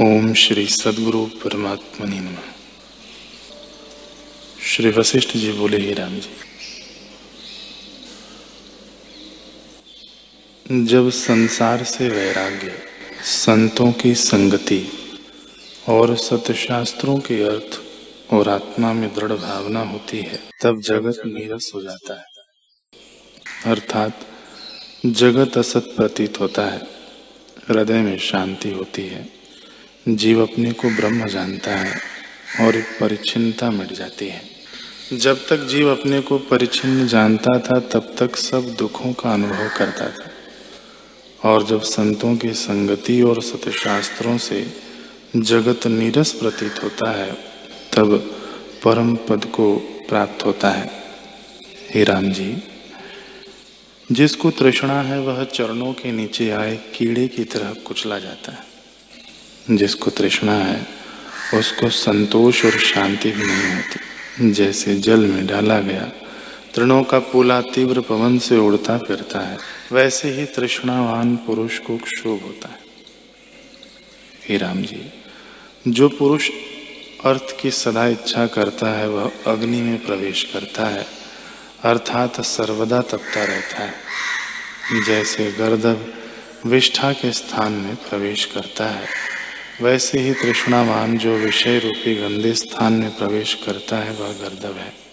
ओम श्री सदगुरु परमात्मा नम। श्री वशिष्ठ जी बोले, ही राम जी, जब संसार से वैराग्य, संतों की संगति और सत्यशास्त्रों के अर्थ और आत्मा में दृढ़ भावना होती है, तब जगत नीरस हो जाता है। अर्थात जगत असत प्रतीत होता है, हृदय में शांति होती है। जीव अपने को ब्रह्म जानता है और एक परिच्छिन्नता मिट जाती है। जब तक जीव अपने को परिचिन्न जानता था, तब तक सब दुखों का अनुभव करता था। और जब संतों की संगति और सत्यशास्त्रों से जगत नीरस प्रतीत होता है, तब परम पद को प्राप्त होता है। हे राम जी, जिसको तृष्णा है, वह चरणों के नीचे आए कीड़े की तरह कुचला जाता है। जिसको तृष्णा है, उसको संतोष और शांति भी नहीं होती। जैसे जल में डाला गया, तृणों का पूला तीव्र पवन से उड़ता फिरता है, वैसे ही तृष्णावान पुरुष को क्षोभ होता है। हे राम जी, जो पुरुष अर्थ की सदा इच्छा करता है, वह अग्नि में प्रवेश करता है, अर्थात सर्वदा तपता रहता है। जैसे गर्दभ विष्ठा के स्थान में प्रवेश करता है वैसे ही तृष्णावान जो विषय रूपी गंदे स्थान में प्रवेश करता है, वह गर्दव है।